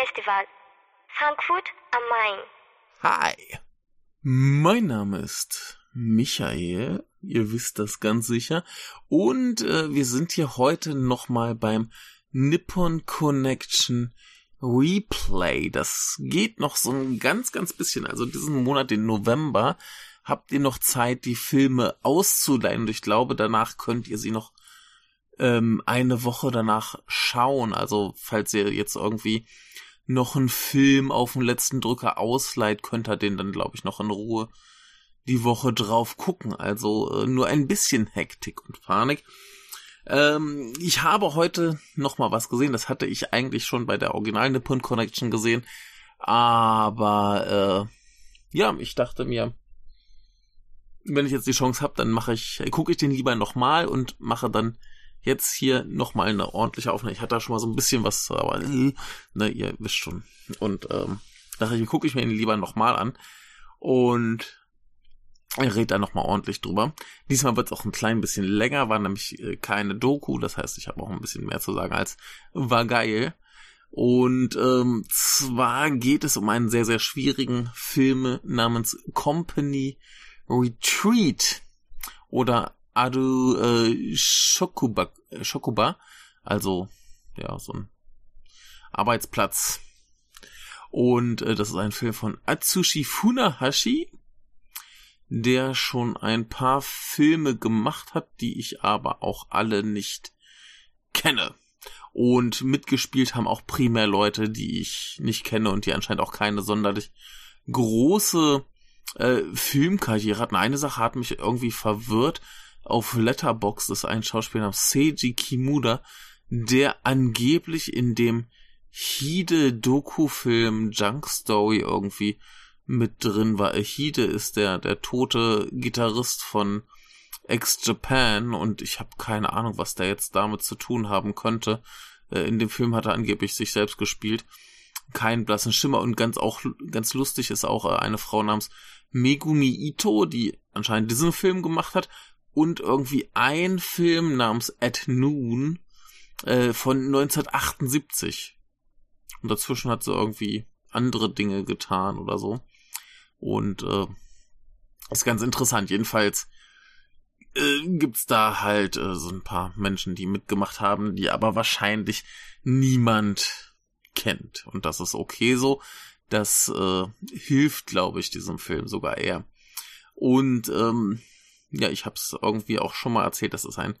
Filmfestival, Frankfurt am Main. Hi, mein Name ist Michael, ihr wisst das ganz sicher, und äh, wir sind hier heute nochmal beim Nippon Connection Replay. Das geht noch so ein ganz, ganz bisschen. Also diesen Monat, den November, habt ihr noch Zeit, die Filme auszuleihen. Und ich glaube, danach könnt ihr sie noch ähm, eine Woche danach schauen. Also falls ihr jetzt irgendwie noch einen Film auf dem letzten Drücker ausleiht, könnt ihr den dann, glaube ich, noch in Ruhe die Woche drauf gucken. Also äh, nur ein bisschen Hektik und Panik. Ähm, ich habe heute noch mal was gesehen. Das hatte ich eigentlich schon bei der Original Nippon Connection gesehen. Aber äh, ja, ich dachte mir, wenn ich jetzt die Chance habe, dann mache ich, gucke ich den lieber nochmal und mache dann jetzt hier nochmal eine ordentliche Aufnahme. Ich hatte da schon mal so ein bisschen was, aber äh, ne, ihr wisst schon. Und ähm, dachte ich, gucke ich mir ihn lieber nochmal an und ich rede da nochmal ordentlich drüber. Diesmal wird es auch ein klein bisschen länger, war nämlich äh, keine Doku, das heißt, ich habe auch ein bisschen mehr zu sagen als war geil. Und ähm, zwar geht es um einen sehr, sehr schwierigen Film namens Company Retreat oder Adu äh, Shokuba, äh, Shokuba, also ja, so ein Arbeitsplatz. Und äh, das ist ein Film von Atsushi Funahashi, der schon ein paar Filme gemacht hat, die ich aber auch alle nicht kenne. Und mitgespielt haben auch primär Leute, die ich nicht kenne und die anscheinend auch keine sonderlich große äh, Filmkarriere hatten. Eine Sache hat mich irgendwie verwirrt. Auf Letterbox ist ein Schauspieler namens Seiji Kimuda, der angeblich in dem Hide-Doku-Film Junk Story irgendwie mit drin war. Hide ist der, der tote Gitarrist von Ex-Japan und ich habe keine Ahnung, was der jetzt damit zu tun haben könnte. Äh, in dem Film hat er angeblich sich selbst gespielt. Kein blassen Schimmer und ganz auch ganz lustig ist auch äh, eine Frau namens Megumi Ito, die anscheinend diesen Film gemacht hat und irgendwie ein Film namens At Noon äh, von 1978. Und dazwischen hat sie irgendwie andere Dinge getan oder so. Und äh, ist ganz interessant. Jedenfalls äh, gibt's da halt äh, so ein paar Menschen, die mitgemacht haben, die aber wahrscheinlich niemand kennt. Und das ist okay so. Das äh, hilft, glaube ich, diesem Film sogar eher. Und ähm, ja, ich habe es irgendwie auch schon mal erzählt, das ist ein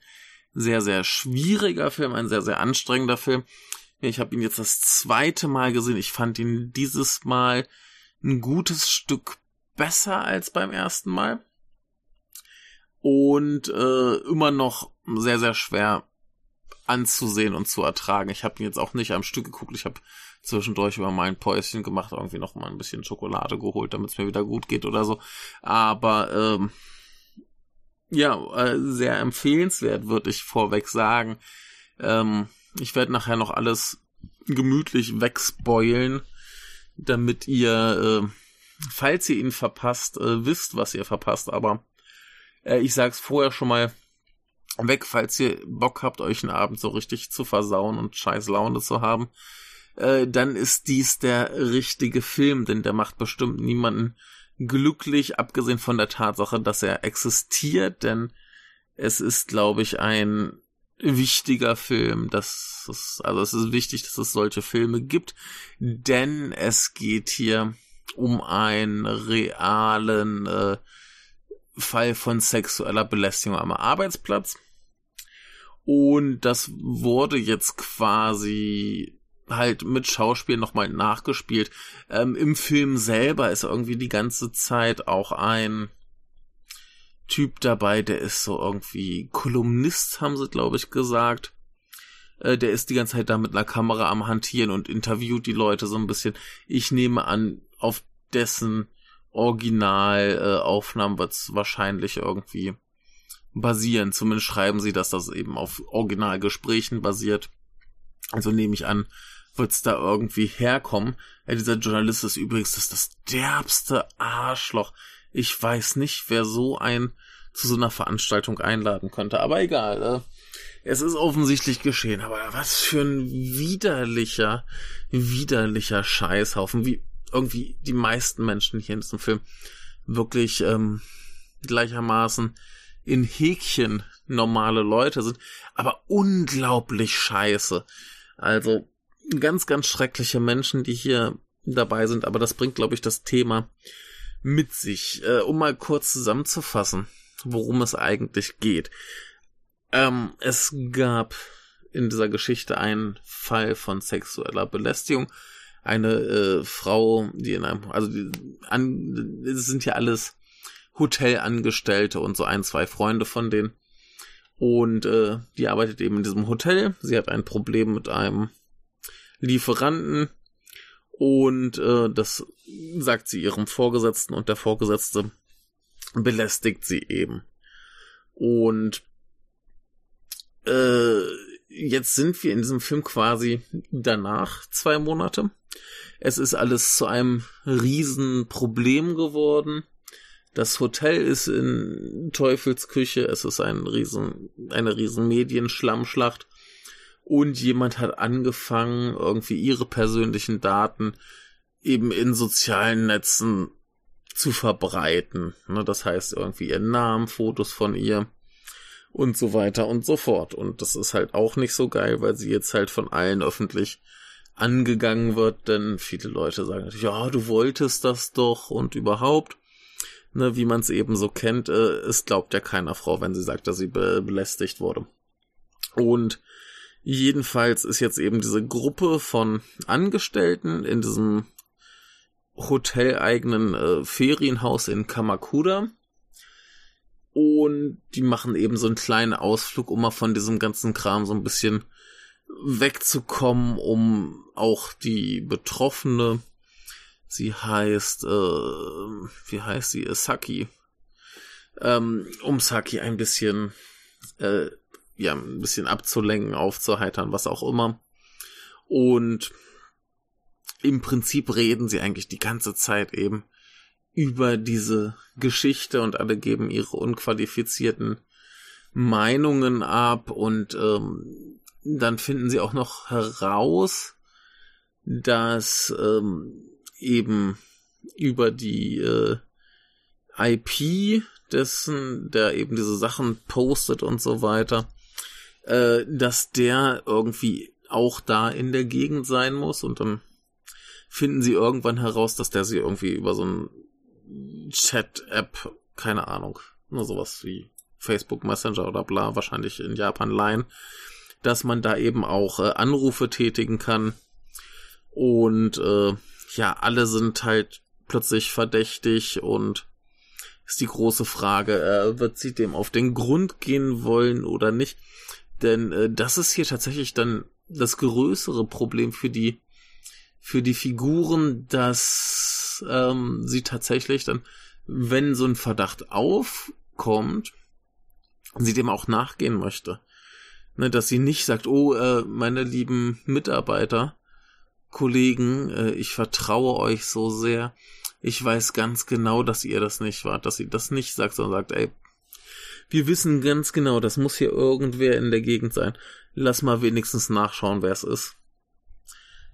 sehr, sehr schwieriger Film, ein sehr, sehr anstrengender Film. Ich habe ihn jetzt das zweite Mal gesehen. Ich fand ihn dieses Mal ein gutes Stück besser als beim ersten Mal. Und äh, immer noch sehr, sehr schwer anzusehen und zu ertragen. Ich habe ihn jetzt auch nicht am Stück geguckt. Ich habe zwischendurch über mein Päuschen gemacht, irgendwie noch mal ein bisschen Schokolade geholt, damit es mir wieder gut geht oder so. Aber ähm, ja, äh, sehr empfehlenswert, würde ich vorweg sagen. Ähm, ich werde nachher noch alles gemütlich wegspoilen, damit ihr, äh, falls ihr ihn verpasst, äh, wisst, was ihr verpasst. Aber äh, ich sag's vorher schon mal weg, falls ihr Bock habt, euch einen Abend so richtig zu versauen und scheiß Laune zu haben. Äh, dann ist dies der richtige Film, denn der macht bestimmt niemanden glücklich, abgesehen von der Tatsache, dass er existiert, denn es ist, glaube ich, ein wichtiger Film. Das ist, also es ist wichtig, dass es solche Filme gibt, denn es geht hier um einen realen äh, Fall von sexueller Belästigung am Arbeitsplatz. Und das wurde jetzt quasi halt mit Schauspiel nochmal nachgespielt. Ähm, Im Film selber ist irgendwie die ganze Zeit auch ein Typ dabei, der ist so irgendwie Kolumnist, haben sie, glaube ich, gesagt. Äh, der ist die ganze Zeit da mit einer Kamera am Hantieren und interviewt die Leute so ein bisschen. Ich nehme an, auf dessen Originalaufnahmen äh, wird es wahrscheinlich irgendwie basieren. Zumindest schreiben sie, dass das eben auf Originalgesprächen basiert. Also nehme ich an, wird's da irgendwie herkommen. Ja, dieser Journalist ist übrigens das, das derbste Arschloch. Ich weiß nicht, wer so ein zu so einer Veranstaltung einladen könnte, aber egal. Äh, es ist offensichtlich geschehen, aber was für ein widerlicher, widerlicher Scheißhaufen, wie irgendwie die meisten Menschen hier in diesem Film wirklich ähm, gleichermaßen in Häkchen normale Leute sind, aber unglaublich scheiße. Also ganz, ganz schreckliche Menschen, die hier dabei sind, aber das bringt, glaube ich, das Thema mit sich. Äh, um mal kurz zusammenzufassen, worum es eigentlich geht. Ähm, es gab in dieser Geschichte einen Fall von sexueller Belästigung. Eine äh, Frau, die in einem, also die, an, es sind ja alles Hotelangestellte und so ein, zwei Freunde von denen. Und äh, die arbeitet eben in diesem Hotel. Sie hat ein Problem mit einem Lieferanten und äh, das sagt sie ihrem Vorgesetzten und der Vorgesetzte belästigt sie eben. Und äh, jetzt sind wir in diesem Film quasi danach zwei Monate. Es ist alles zu einem Riesenproblem geworden. Das Hotel ist in Teufelsküche. Es ist ein riesen, eine riesen Medienschlammschlacht. Und jemand hat angefangen, irgendwie ihre persönlichen Daten eben in sozialen Netzen zu verbreiten. Ne, das heißt irgendwie ihren Namen, Fotos von ihr und so weiter und so fort. Und das ist halt auch nicht so geil, weil sie jetzt halt von allen öffentlich angegangen wird, denn viele Leute sagen natürlich, ja, du wolltest das doch und überhaupt. Ne, wie man es eben so kennt, äh, es glaubt ja keiner Frau, wenn sie sagt, dass sie be belästigt wurde. Und jedenfalls ist jetzt eben diese Gruppe von Angestellten in diesem hoteleigenen äh, Ferienhaus in Kamakura. Und die machen eben so einen kleinen Ausflug, um mal von diesem ganzen Kram so ein bisschen wegzukommen, um auch die Betroffene, sie heißt, äh, wie heißt sie, Saki, ähm, um Saki ein bisschen, äh, ja, ein bisschen abzulenken, aufzuheitern, was auch immer. Und im Prinzip reden sie eigentlich die ganze Zeit eben über diese Geschichte und alle geben ihre unqualifizierten Meinungen ab und ähm, dann finden sie auch noch heraus, dass ähm, eben über die äh, IP dessen, der eben diese Sachen postet und so weiter, äh, dass der irgendwie auch da in der Gegend sein muss und dann finden sie irgendwann heraus, dass der sie irgendwie über so ein Chat-App, keine Ahnung, nur sowas wie Facebook Messenger oder bla, wahrscheinlich in Japan Line, dass man da eben auch äh, Anrufe tätigen kann. Und äh, ja, alle sind halt plötzlich verdächtig und ist die große Frage, äh, wird sie dem auf den Grund gehen wollen oder nicht? Denn äh, das ist hier tatsächlich dann das größere Problem für die für die Figuren, dass ähm, sie tatsächlich dann, wenn so ein Verdacht aufkommt, sie dem auch nachgehen möchte. Ne, dass sie nicht sagt, oh, äh, meine lieben Mitarbeiter, Kollegen, äh, ich vertraue euch so sehr. Ich weiß ganz genau, dass ihr das nicht wart, dass sie das nicht sagt, sondern sagt, ey, wir wissen ganz genau, das muss hier irgendwer in der Gegend sein. Lass mal wenigstens nachschauen, wer es ist.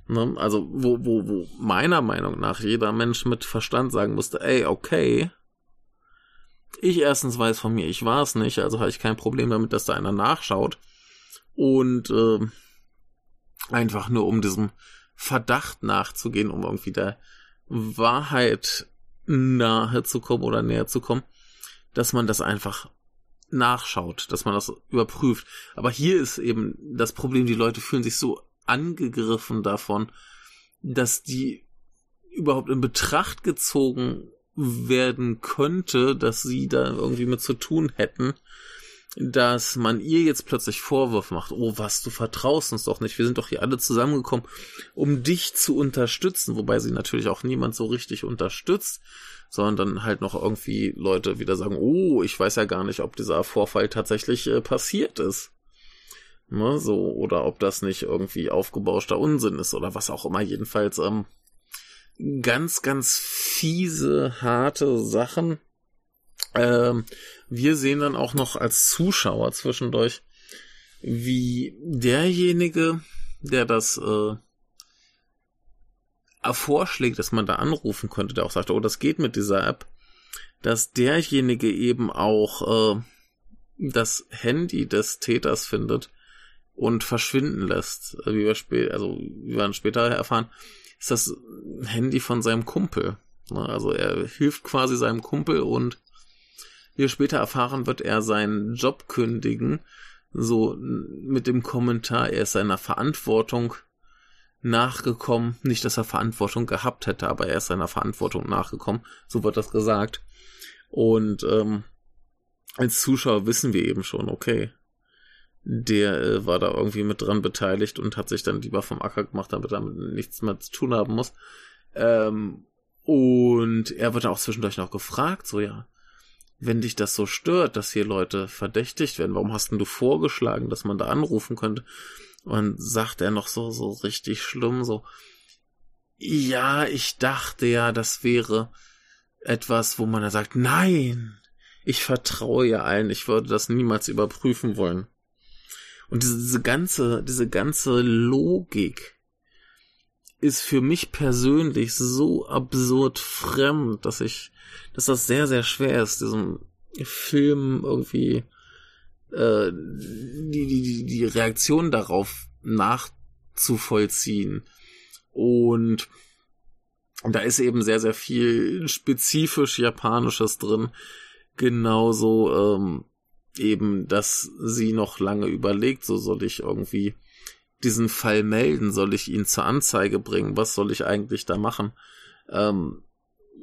Ne? Also, wo, wo, wo meiner Meinung nach jeder Mensch mit Verstand sagen musste, ey, okay, ich erstens weiß von mir, ich war es nicht, also habe ich kein Problem damit, dass da einer nachschaut. Und äh, einfach nur um diesem Verdacht nachzugehen, um irgendwie der Wahrheit nahe zu kommen oder näher zu kommen, dass man das einfach nachschaut, dass man das überprüft. Aber hier ist eben das Problem, die Leute fühlen sich so angegriffen davon, dass die überhaupt in Betracht gezogen werden könnte, dass sie da irgendwie mit zu tun hätten, dass man ihr jetzt plötzlich Vorwurf macht, oh was, du vertraust uns doch nicht, wir sind doch hier alle zusammengekommen, um dich zu unterstützen, wobei sie natürlich auch niemand so richtig unterstützt, sondern dann halt noch irgendwie Leute wieder sagen, oh, ich weiß ja gar nicht, ob dieser Vorfall tatsächlich äh, passiert ist. Ne, so, oder ob das nicht irgendwie aufgebauschter Unsinn ist oder was auch immer. Jedenfalls ähm, ganz, ganz fiese, harte Sachen. Ähm, wir sehen dann auch noch als Zuschauer zwischendurch, wie derjenige, der das äh, vorschlägt, dass man da anrufen könnte, der auch sagt, oh, das geht mit dieser App, dass derjenige eben auch äh, das Handy des Täters findet und verschwinden lässt. Wie wir, spä also, wir später erfahren, ist das Handy von seinem Kumpel. Ne, also er hilft quasi seinem Kumpel und wie wir später erfahren, wird er seinen Job kündigen, so mit dem Kommentar, er ist seiner Verantwortung nachgekommen. Nicht, dass er Verantwortung gehabt hätte, aber er ist seiner Verantwortung nachgekommen. So wird das gesagt. Und ähm, als Zuschauer wissen wir eben schon, okay, der äh, war da irgendwie mit dran beteiligt und hat sich dann lieber vom Acker gemacht, damit er damit nichts mehr zu tun haben muss. Ähm, und er wird auch zwischendurch noch gefragt, so ja, wenn dich das so stört, dass hier Leute verdächtigt werden, warum hast denn du vorgeschlagen, dass man da anrufen könnte? Und sagt er noch so, so richtig schlimm, so, ja, ich dachte ja, das wäre etwas, wo man da sagt, nein, ich vertraue ja allen, ich würde das niemals überprüfen wollen. Und diese, diese ganze, diese ganze Logik ist für mich persönlich so absurd fremd, dass ich, dass das sehr, sehr schwer ist, diesem Film irgendwie äh, die, die, die Reaktion darauf nachzuvollziehen. Und da ist eben sehr, sehr viel spezifisch Japanisches drin. Genauso ähm, eben, dass sie noch lange überlegt, so soll ich irgendwie diesen Fall melden, soll ich ihn zur Anzeige bringen, was soll ich eigentlich da machen? Ähm,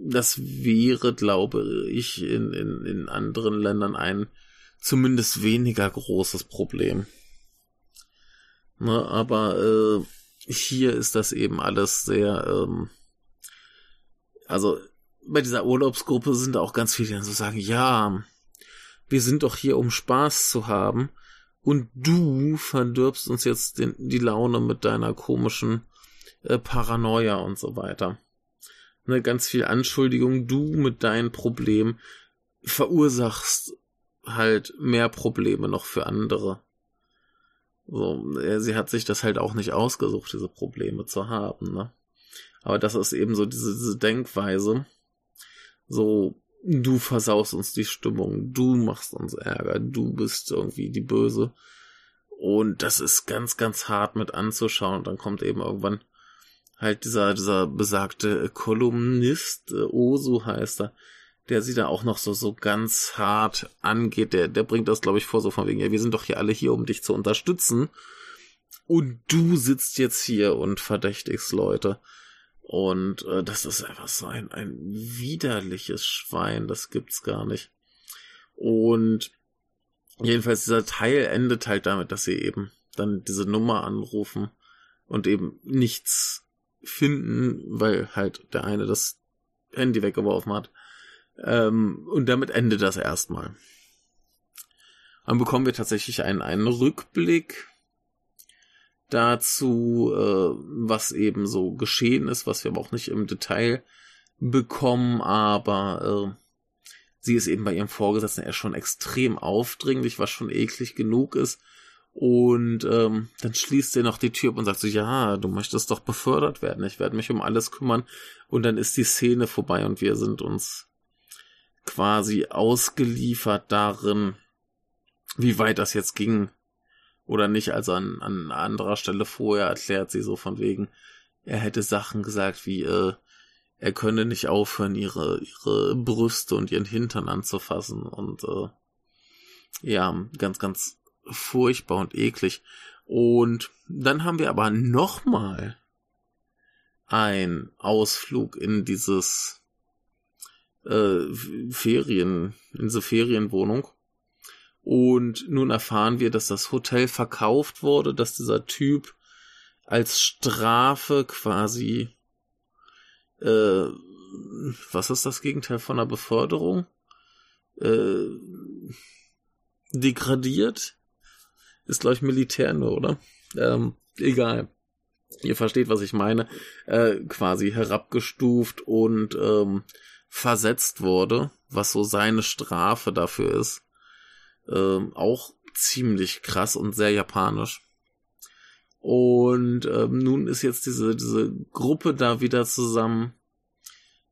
das wäre, glaube ich, in, in, in anderen Ländern ein zumindest weniger großes Problem. Ne, aber äh, hier ist das eben alles sehr, ähm, also bei dieser Urlaubsgruppe sind auch ganz viele, die dann so sagen, ja, wir sind doch hier, um Spaß zu haben. Und du verdirbst uns jetzt den, die Laune mit deiner komischen äh, Paranoia und so weiter. Ne, ganz viel Anschuldigung, du mit deinen Problemen verursachst halt mehr Probleme noch für andere. So, äh, sie hat sich das halt auch nicht ausgesucht, diese Probleme zu haben, ne? Aber das ist eben so diese, diese Denkweise. So, du versaust uns die Stimmung, du machst uns Ärger, du bist irgendwie die Böse. Und das ist ganz, ganz hart mit anzuschauen. Und dann kommt eben irgendwann halt dieser, dieser besagte Kolumnist, äh, Osu heißt er, der sie da auch noch so, so ganz hart angeht. Der, der bringt das, glaube ich, vor, so von wegen, ja, wir sind doch hier alle hier, um dich zu unterstützen. Und du sitzt jetzt hier und verdächtigst Leute. Und äh, das ist einfach so ein, ein widerliches Schwein, das gibt's gar nicht. Und jedenfalls dieser Teil endet halt damit, dass sie eben dann diese Nummer anrufen und eben nichts finden, weil halt der eine das Handy weggeworfen hat. Ähm, und damit endet das erstmal. Dann bekommen wir tatsächlich einen, einen Rückblick dazu, äh, was eben so geschehen ist, was wir aber auch nicht im Detail bekommen, aber äh, sie ist eben bei ihrem Vorgesetzten erst schon extrem aufdringlich, was schon eklig genug ist. Und ähm, dann schließt er noch die Tür und sagt so, ja, du möchtest doch befördert werden, ich werde mich um alles kümmern. Und dann ist die Szene vorbei und wir sind uns quasi ausgeliefert darin, wie weit das jetzt ging oder nicht. Also an, an anderer Stelle vorher erklärt sie so von wegen, er hätte Sachen gesagt wie, äh, er könne nicht aufhören, ihre, ihre Brüste und ihren Hintern anzufassen und äh, ja, ganz, ganz furchtbar und eklig. Und dann haben wir aber nochmal ein Ausflug in dieses äh, Ferien, in diese Ferienwohnung. Und nun erfahren wir, dass das Hotel verkauft wurde, dass dieser Typ als Strafe quasi, äh, was ist das Gegenteil von einer Beförderung? Äh, degradiert? Ist, glaube ich, Militär nur, oder? Ähm, egal. Ihr versteht, was ich meine. Äh, quasi herabgestuft und ähm, versetzt wurde, was so seine Strafe dafür ist. Ähm, auch ziemlich krass und sehr japanisch. Und ähm, nun ist jetzt diese, diese Gruppe da wieder zusammen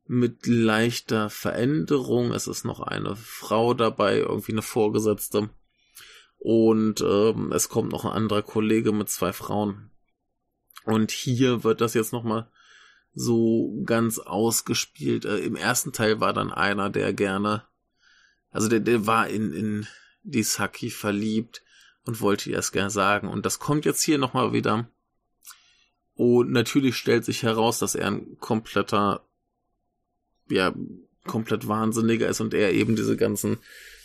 mit leichter Veränderung. Es ist noch eine Frau dabei, irgendwie eine Vorgesetzte. Und ähm, es kommt noch ein anderer Kollege mit zwei Frauen. Und hier wird das jetzt nochmal so ganz ausgespielt. Äh, Im ersten Teil war dann einer, der gerne, also der, der war in, in die Saki verliebt und wollte ihr es gerne sagen. Und das kommt jetzt hier nochmal wieder. Und natürlich stellt sich heraus, dass er ein kompletter, ja, komplett Wahnsinniger ist und er eben diese ganzen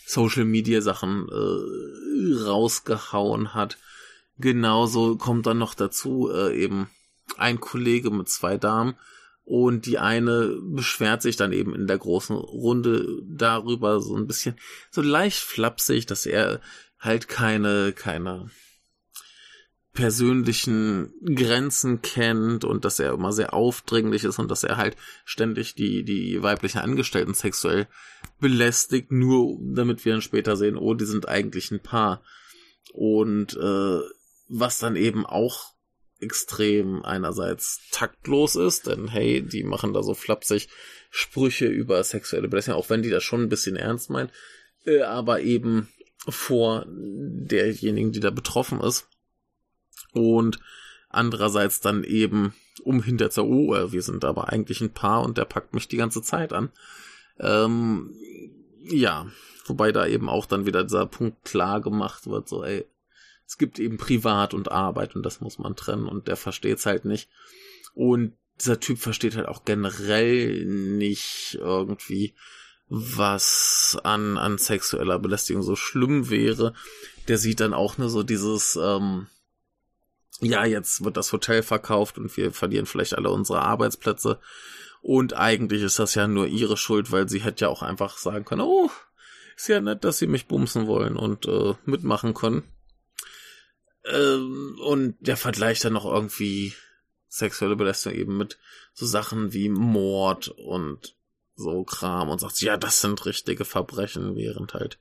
Social Media Sachen äh, rausgehauen hat. Genauso kommt dann noch dazu äh, eben ein Kollege mit zwei Damen und die eine beschwert sich dann eben in der großen Runde darüber so ein bisschen so leicht flapsig, dass er halt keine, keine persönlichen Grenzen kennt und dass er immer sehr aufdringlich ist und dass er halt ständig die, die weiblichen Angestellten sexuell belästigt, nur damit wir dann später sehen, oh, die sind eigentlich ein Paar. Und äh, was dann eben auch extrem einerseits taktlos ist, denn hey, die machen da so flapsig Sprüche über sexuelle Belästigung, auch wenn die das schon ein bisschen ernst meinen, äh, aber eben vor derjenigen, die da betroffen ist. Und andererseits dann eben um hinter zur oh, äh, wir sind aber eigentlich ein Paar und der packt mich die ganze Zeit an. Ähm, ja, wobei da eben auch dann wieder dieser Punkt klar gemacht wird, so ey, es gibt eben Privat und Arbeit und das muss man trennen und der versteht's halt nicht. Und dieser Typ versteht halt auch generell nicht irgendwie, was an, an sexueller Belästigung so schlimm wäre. Der sieht dann auch nur so dieses, ähm, ja, jetzt wird das Hotel verkauft und wir verlieren vielleicht alle unsere Arbeitsplätze. Und eigentlich ist das ja nur ihre Schuld, weil sie hätte ja auch einfach sagen können, oh, ist ja nett, dass sie mich bumsen wollen und äh, mitmachen können. Ähm, und der vergleicht dann noch irgendwie sexuelle Belästigung eben mit so Sachen wie Mord und so Kram und sagt, ja, das sind richtige Verbrechen, während halt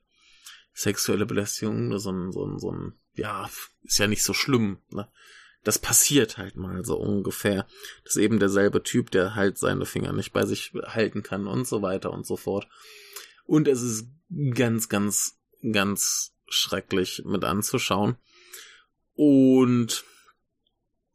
sexuelle Belästigung nur so ein, so ein, so ein, ja, ist ja nicht so schlimm, ne? Das passiert halt mal so ungefähr. Das ist eben derselbe Typ, der halt seine Finger nicht bei sich halten kann und so weiter und so fort. Und es ist ganz, ganz, ganz schrecklich mit anzuschauen. Und,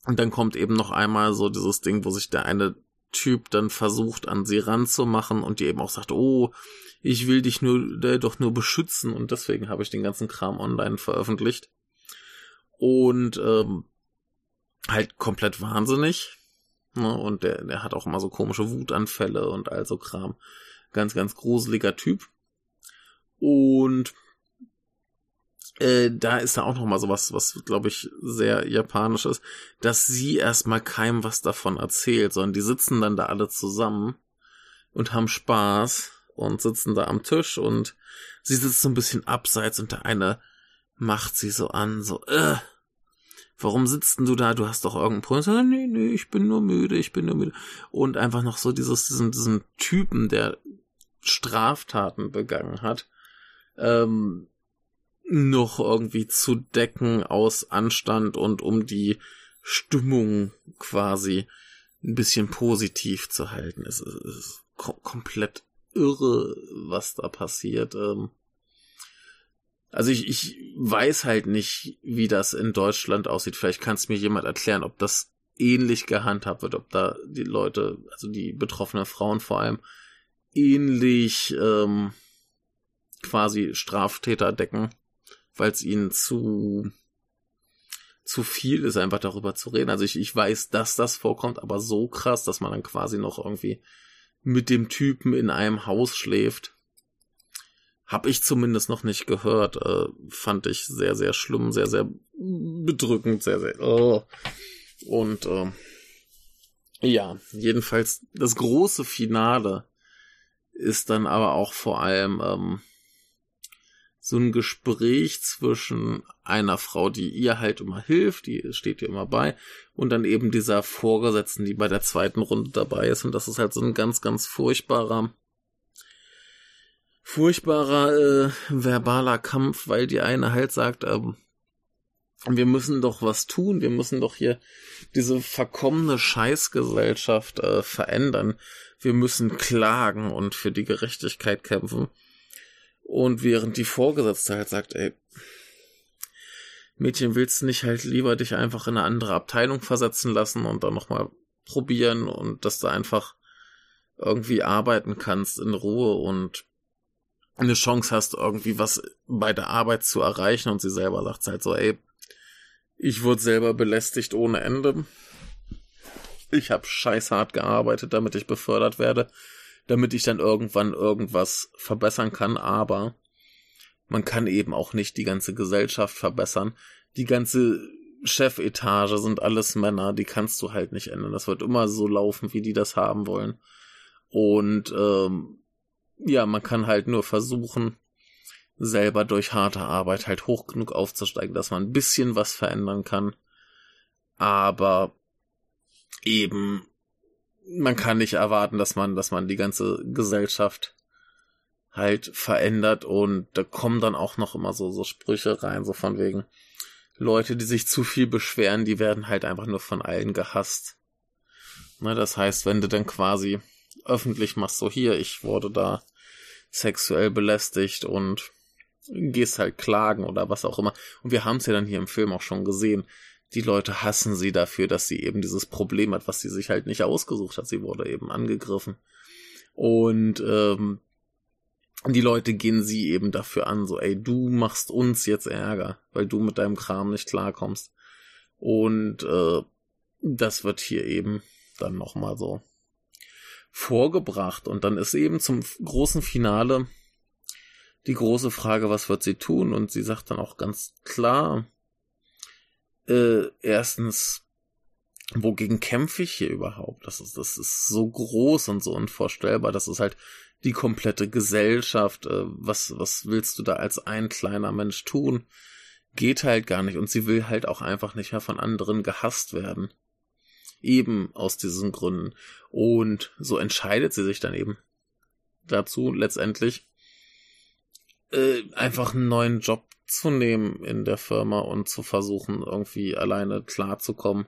und dann kommt eben noch einmal so dieses Ding, wo sich der eine Typ dann versucht, an sie ranzumachen und die eben auch sagt, oh, ich will dich nur, äh, doch nur beschützen und deswegen habe ich den ganzen Kram online veröffentlicht. Und ähm, halt komplett wahnsinnig. Ne? Und der, der hat auch immer so komische Wutanfälle und all so Kram. Ganz, ganz gruseliger Typ. Und äh, da ist da auch noch mal sowas, was glaube ich sehr japanisch ist, dass sie erstmal keinem was davon erzählt, sondern die sitzen dann da alle zusammen und haben Spaß und sitzen da am Tisch und sie sitzt so ein bisschen abseits und der eine macht sie so an, so, äh, warum sitzt denn du da? Du hast doch irgendeinen Problem. So, nee, nee, ich bin nur müde, ich bin nur müde. Und einfach noch so dieses, diesen, diesen Typen, der Straftaten begangen hat, ähm, noch irgendwie zu decken aus Anstand und um die Stimmung quasi ein bisschen positiv zu halten. Es ist, es ist kom komplett irre, was da passiert. Ähm also ich, ich weiß halt nicht, wie das in Deutschland aussieht. Vielleicht kann es mir jemand erklären, ob das ähnlich gehandhabt wird, ob da die Leute, also die betroffenen Frauen vor allem, ähnlich ähm, quasi Straftäter decken weil es ihnen zu zu viel ist, einfach darüber zu reden. Also ich, ich weiß, dass das vorkommt, aber so krass, dass man dann quasi noch irgendwie mit dem Typen in einem Haus schläft. Hab ich zumindest noch nicht gehört. Äh, fand ich sehr, sehr schlimm, sehr, sehr bedrückend, sehr, sehr. Oh. Und äh, ja, jedenfalls das große Finale ist dann aber auch vor allem ähm, so ein Gespräch zwischen einer Frau, die ihr halt immer hilft, die steht ihr immer bei, und dann eben dieser Vorgesetzten, die bei der zweiten Runde dabei ist. Und das ist halt so ein ganz, ganz furchtbarer furchtbarer äh, verbaler Kampf, weil die eine halt sagt, ähm, wir müssen doch was tun, wir müssen doch hier diese verkommene Scheißgesellschaft äh, verändern. Wir müssen klagen und für die Gerechtigkeit kämpfen. Und während die Vorgesetzte halt sagt, ey, Mädchen, willst du nicht halt lieber dich einfach in eine andere Abteilung versetzen lassen und dann nochmal probieren und dass du einfach irgendwie arbeiten kannst in Ruhe und eine Chance hast, irgendwie was bei der Arbeit zu erreichen und sie selber sagt halt so, ey, ich wurde selber belästigt ohne Ende. Ich habe scheißhart gearbeitet, damit ich befördert werde, damit ich dann irgendwann irgendwas verbessern kann, aber man kann eben auch nicht die ganze Gesellschaft verbessern. Die ganze Chefetage sind alles Männer, die kannst du halt nicht ändern. Das wird immer so laufen, wie die das haben wollen. Und ähm, ja, man kann halt nur versuchen, selber durch harte Arbeit halt hoch genug aufzusteigen, dass man ein bisschen was verändern kann. Aber eben, man kann nicht erwarten, dass man, dass man die ganze Gesellschaft halt verändert und da kommen dann auch noch immer so, so Sprüche rein, so von wegen Leute, die sich zu viel beschweren, die werden halt einfach nur von allen gehasst. Ne, das heißt, wenn du dann quasi öffentlich machst, so hier, ich wurde da sexuell belästigt und gehst halt klagen oder was auch immer. Und wir haben es ja dann hier im Film auch schon gesehen. Die Leute hassen sie dafür, dass sie eben dieses Problem hat, was sie sich halt nicht ausgesucht hat. Sie wurde eben angegriffen. Und ähm, die Leute gehen sie eben dafür an, so, ey, du machst uns jetzt Ärger, weil du mit deinem Kram nicht klarkommst. Und äh, das wird hier eben dann nochmal so vorgebracht. Und dann ist eben zum großen Finale die große Frage, was wird sie tun? Und sie sagt dann auch ganz klar, äh, erstens, wogegen kämpfe ich hier überhaupt? Das ist, das ist so groß und so unvorstellbar. Das ist halt die komplette Gesellschaft. Äh, was, was willst du da als ein kleiner Mensch tun? Geht halt gar nicht. Und sie will halt auch einfach nicht mehr von anderen gehasst werden. Eben aus diesen Gründen. Und so entscheidet sie sich dann eben dazu letztendlich, äh, einfach einen neuen Job zu nehmen in der Firma und zu versuchen, irgendwie alleine klarzukommen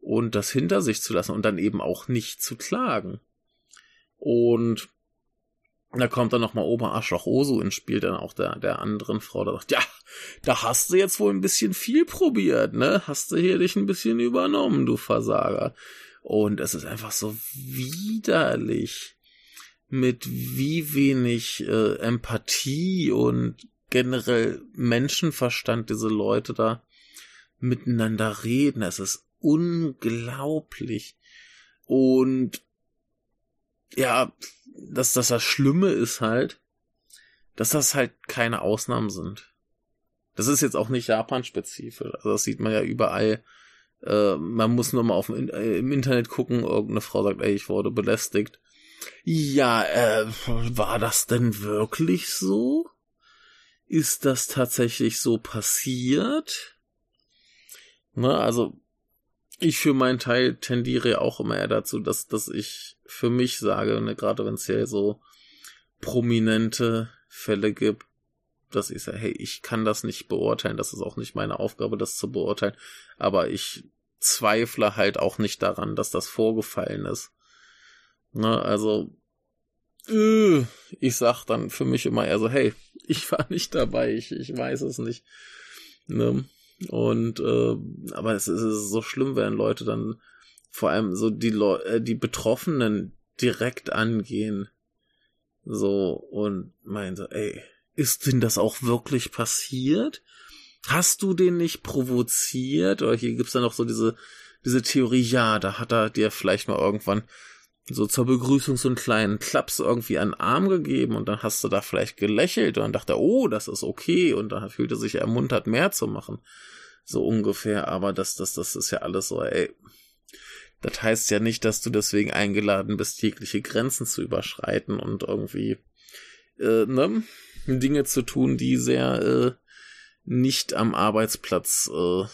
und das hinter sich zu lassen und dann eben auch nicht zu klagen. Und da kommt dann nochmal Oberarschloch Osu ins Spiel, dann auch der, der anderen Frau, da sagt, ja, da hast du jetzt wohl ein bisschen viel probiert, ne? Hast du hier dich ein bisschen übernommen, du Versager. Und es ist einfach so widerlich mit wie wenig äh, Empathie und generell Menschenverstand diese Leute da miteinander reden. Es ist unglaublich. Und ja, dass das das Schlimme ist halt, dass das halt keine Ausnahmen sind. Das ist jetzt auch nicht Japan-spezifisch. Also das sieht man ja überall. Äh, man muss nur mal auf, äh, im Internet gucken, irgendeine Frau sagt, ey, ich wurde belästigt. Ja, äh, war das denn wirklich so? Ist das tatsächlich so passiert? Na, also, ich für meinen Teil tendiere auch immer eher dazu, dass, dass ich für mich sage, ne, gerade wenn es hier so prominente Fälle gibt, dass ich sage, hey, ich kann das nicht beurteilen, das ist auch nicht meine Aufgabe, das zu beurteilen, aber ich zweifle halt auch nicht daran, dass das vorgefallen ist. Ne, also, äh, ich sag dann für mich immer eher so, hey, ich war nicht dabei, ich, ich weiß es nicht. Ne? Und, äh, aber es ist so schlimm, wenn Leute dann vor allem so die Leute, äh, die Betroffenen direkt angehen. So, und meinen so, ey, ist denn das auch wirklich passiert? Hast du den nicht provoziert? Oder hier gibt's dann noch so diese, diese Theorie, ja, da hat er dir vielleicht mal irgendwann so zur Begrüßung so einen kleinen Klaps irgendwie an den Arm gegeben und dann hast du da vielleicht gelächelt und dann dachte, oh, das ist okay und dann fühlte sich ermuntert, mehr zu machen. So ungefähr, aber das, das, das ist ja alles so, ey. Das heißt ja nicht, dass du deswegen eingeladen bist, jegliche Grenzen zu überschreiten und irgendwie, äh, ne, Dinge zu tun, die sehr, äh, nicht am Arbeitsplatz, äh,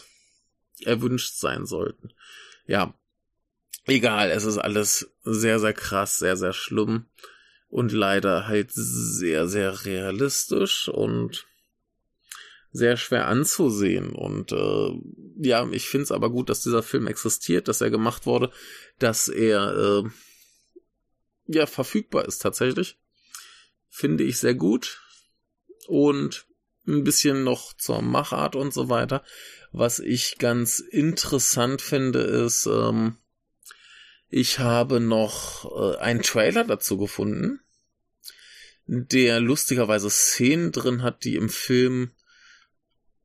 erwünscht sein sollten. Ja, egal, es ist alles sehr, sehr krass, sehr, sehr schlimm. und leider halt sehr, sehr realistisch und sehr schwer anzusehen. Und äh, ja, ich finde es aber gut, dass dieser Film existiert, dass er gemacht wurde, dass er äh, ja verfügbar ist tatsächlich. Finde ich sehr gut. Und ein bisschen noch zur Machart und so weiter. Was ich ganz interessant finde, ist, ähm, ich habe noch äh, einen Trailer dazu gefunden, der lustigerweise Szenen drin hat, die im Film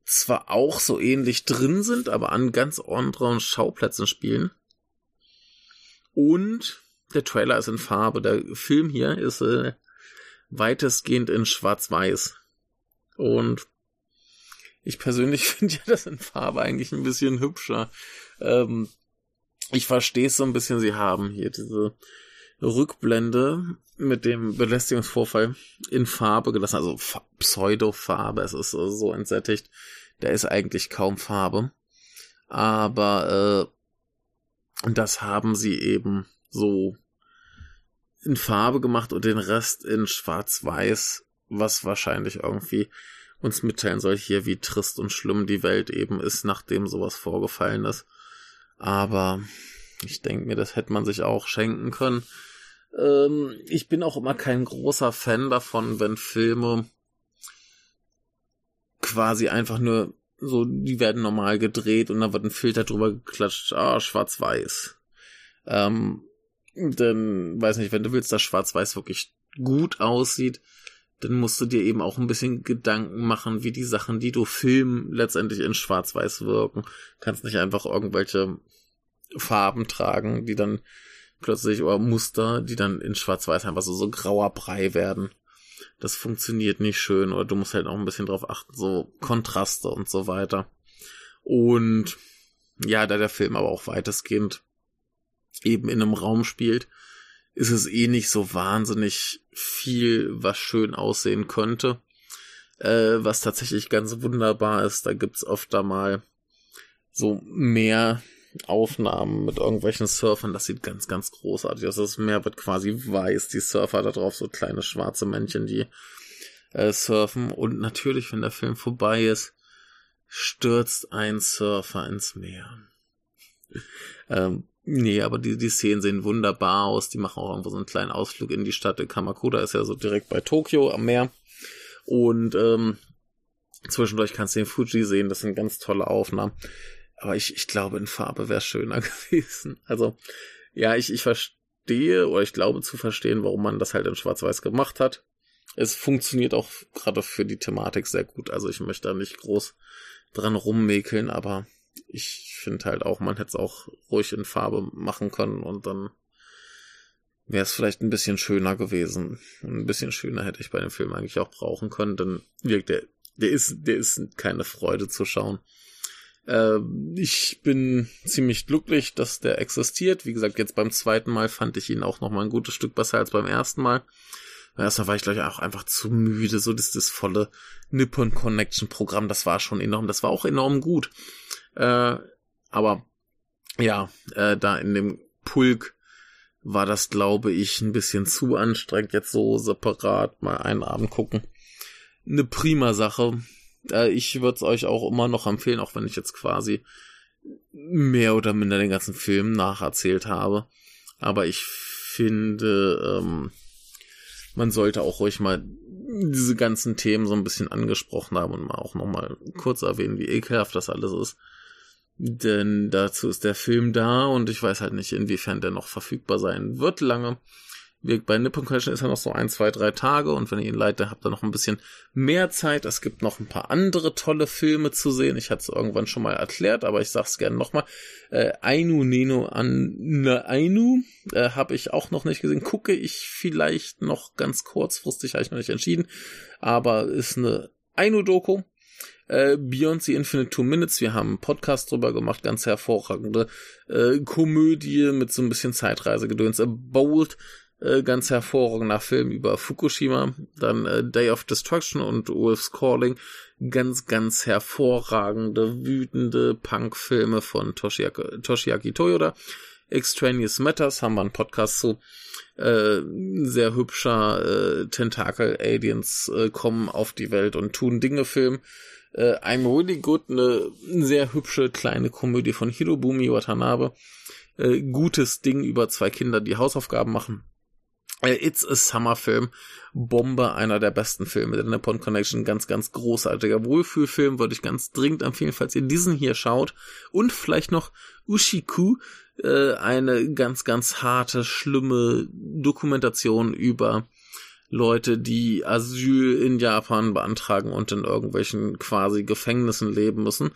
zwar auch so ähnlich drin sind, aber an ganz anderen Schauplätzen spielen. Und der Trailer ist in Farbe. Der Film hier ist äh, weitestgehend in Schwarz-Weiß. Und ich persönlich finde ja das in Farbe eigentlich ein bisschen hübscher. Ähm, ich verstehe es so ein bisschen, sie haben hier diese Rückblende mit dem Belästigungsvorfall in Farbe gelassen, also Pseudo-Farbe, es ist so entsättigt, da ist eigentlich kaum Farbe. Aber äh, das haben sie eben so in Farbe gemacht und den Rest in Schwarz-Weiß, was wahrscheinlich irgendwie uns mitteilen soll hier, wie trist und schlimm die Welt eben ist, nachdem sowas vorgefallen ist. Aber ich denke mir, das hätte man sich auch schenken können. Ähm, ich bin auch immer kein großer Fan davon, wenn Filme quasi einfach nur so, die werden normal gedreht und dann wird ein Filter drüber geklatscht, ah, schwarz-weiß. Ähm, denn, weiß nicht, wenn du willst, dass schwarz-weiß wirklich gut aussieht, dann musst du dir eben auch ein bisschen Gedanken machen, wie die Sachen, die du filmen, letztendlich in schwarz-weiß wirken. Kannst nicht einfach irgendwelche Farben tragen, die dann plötzlich, oder Muster, die dann in schwarz-weiß einfach so, so grauer Brei werden. Das funktioniert nicht schön, oder du musst halt auch ein bisschen drauf achten, so Kontraste und so weiter. Und ja, da der Film aber auch weitestgehend eben in einem Raum spielt, ist es eh nicht so wahnsinnig viel, was schön aussehen könnte. Äh, was tatsächlich ganz wunderbar ist, da gibt's oft da mal so mehr Aufnahmen mit irgendwelchen Surfern. Das sieht ganz, ganz großartig aus. Das Meer wird quasi weiß, die Surfer da drauf, so kleine schwarze Männchen, die äh, surfen. Und natürlich, wenn der Film vorbei ist, stürzt ein Surfer ins Meer. ähm, Nee, aber die, die Szenen sehen wunderbar aus. Die machen auch irgendwo so einen kleinen Ausflug in die Stadt. Kamakura ist ja so direkt bei Tokio am Meer. Und ähm, zwischendurch kannst du den Fuji sehen. Das sind ganz tolle Aufnahmen. Aber ich, ich glaube, in Farbe wäre schöner gewesen. Also, ja, ich, ich verstehe oder ich glaube zu verstehen, warum man das halt in Schwarz-Weiß gemacht hat. Es funktioniert auch gerade für die Thematik sehr gut. Also ich möchte da nicht groß dran rummäkeln, aber ich finde halt auch, man hätte es auch ruhig in Farbe machen können und dann wäre es vielleicht ein bisschen schöner gewesen. Ein bisschen schöner hätte ich bei dem Film eigentlich auch brauchen können, denn wirkt der, der ist, der ist keine Freude zu schauen. Äh, ich bin ziemlich glücklich, dass der existiert. Wie gesagt, jetzt beim zweiten Mal fand ich ihn auch noch mal ein gutes Stück besser als beim ersten Mal. Erstmal war ich, glaube ich, auch einfach zu müde. So das, das volle Nippon Connection Programm, das war schon enorm. Das war auch enorm gut. Äh, aber ja, äh, da in dem Pulk war das, glaube ich, ein bisschen zu anstrengend, jetzt so separat mal einen Abend gucken. Eine prima Sache. Äh, ich würde es euch auch immer noch empfehlen, auch wenn ich jetzt quasi mehr oder minder den ganzen Film nacherzählt habe. Aber ich finde, ähm, man sollte auch ruhig mal diese ganzen Themen so ein bisschen angesprochen haben und mal auch nochmal kurz erwähnen, wie ekelhaft das alles ist. Denn dazu ist der Film da und ich weiß halt nicht, inwiefern der noch verfügbar sein wird lange. Bei Nippon Connection ist er noch so ein, zwei, drei Tage und wenn ihr ihn leitet, habt ihr noch ein bisschen mehr Zeit. Es gibt noch ein paar andere tolle Filme zu sehen. Ich hatte es irgendwann schon mal erklärt, aber ich sag's gerne nochmal. Äh, Ainu Neno an ne Ainu äh, habe ich auch noch nicht gesehen. Gucke ich vielleicht noch ganz kurzfristig, habe ich noch nicht entschieden. Aber ist eine Ainu-Doku äh, Beyond the Infinite Two Minutes. Wir haben einen Podcast drüber gemacht, ganz hervorragende äh, Komödie mit so ein bisschen Zeitreisegedöns. A Bold, äh, ganz hervorragender Film über Fukushima. Dann äh, Day of Destruction und Wolf's Calling. Ganz, ganz hervorragende, wütende Punk-Filme von Toshiaki, Toshiaki Toyoda. Extraneous Matters haben wir einen Podcast zu. Äh, sehr hübscher äh, Tentakel-Aliens äh, kommen auf die Welt und tun Dinge Film. Äh, I'm Really Good, eine sehr hübsche kleine Komödie von Hirobumi Watanabe. Äh, gutes Ding über zwei Kinder, die Hausaufgaben machen. Äh, It's a Summer Film. Bombe, einer der besten Filme der Nippon Connection. Ganz, ganz großartiger Wohlfühlfilm. Würde ich ganz dringend empfehlen, falls ihr diesen hier schaut. Und vielleicht noch Ushiku, äh, eine ganz, ganz harte, schlimme Dokumentation über Leute, die Asyl in Japan beantragen und in irgendwelchen quasi Gefängnissen leben müssen.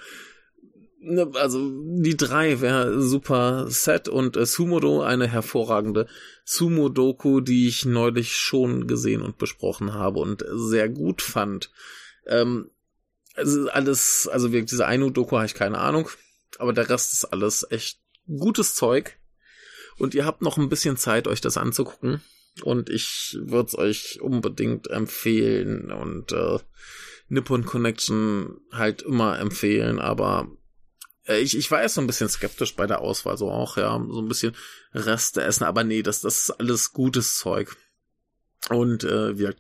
Ne, also die drei wäre super Set und äh, Sumodo eine hervorragende Sumo-Doku, die ich neulich schon gesehen und besprochen habe und sehr gut fand. Ähm, also alles, also wirklich diese Ainu-Doku habe ich keine Ahnung, aber der Rest ist alles echt gutes Zeug. Und ihr habt noch ein bisschen Zeit, euch das anzugucken. Und ich würde es euch unbedingt empfehlen und äh, Nippon Connection halt immer empfehlen, aber äh, ich, ich war erst so ein bisschen skeptisch bei der Auswahl, so auch, ja, so ein bisschen Reste essen, aber nee, das, das ist alles gutes Zeug. Und äh, wir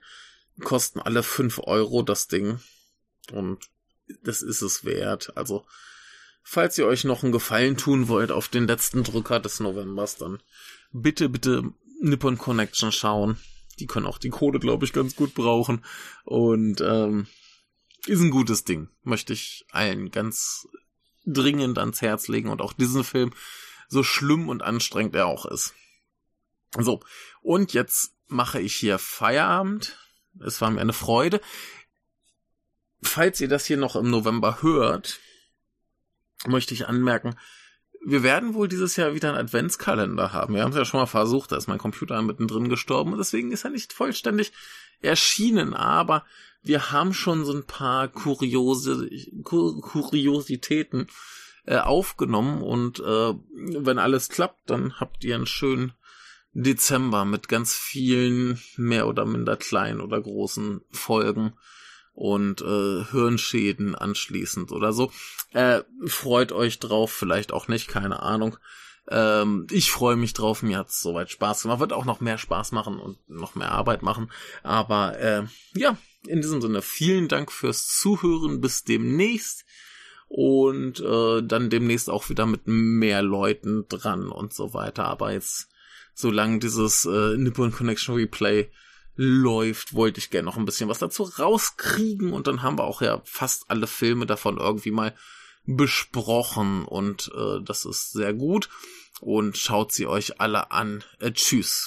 kosten alle fünf Euro das Ding. Und das ist es wert. Also, falls ihr euch noch einen Gefallen tun wollt auf den letzten Drücker des Novembers, dann bitte, bitte Nippon Connection schauen. Die können auch die Code, glaube ich, ganz gut brauchen. Und ähm, ist ein gutes Ding. Möchte ich allen ganz dringend ans Herz legen und auch diesen Film, so schlimm und anstrengend er auch ist. So, und jetzt mache ich hier Feierabend. Es war mir eine Freude. Falls ihr das hier noch im November hört, möchte ich anmerken, wir werden wohl dieses Jahr wieder einen Adventskalender haben. Wir haben es ja schon mal versucht, da ist mein Computer mittendrin gestorben und deswegen ist er nicht vollständig erschienen, aber wir haben schon so ein paar kuriose Kur Kuriositäten äh, aufgenommen und äh, wenn alles klappt, dann habt ihr einen schönen Dezember mit ganz vielen mehr oder minder kleinen oder großen Folgen und äh, Hirnschäden anschließend oder so. Äh, freut euch drauf, vielleicht auch nicht, keine Ahnung. Ähm, ich freue mich drauf, mir hat's soweit Spaß gemacht. Wird auch noch mehr Spaß machen und noch mehr Arbeit machen. Aber äh, ja, in diesem Sinne, vielen Dank fürs Zuhören. Bis demnächst. Und äh, dann demnächst auch wieder mit mehr Leuten dran und so weiter. Aber jetzt, solange dieses äh, Nippon Connection Replay läuft, wollte ich gerne noch ein bisschen was dazu rauskriegen und dann haben wir auch ja fast alle Filme davon irgendwie mal besprochen und äh, das ist sehr gut und schaut sie euch alle an. Äh, tschüss.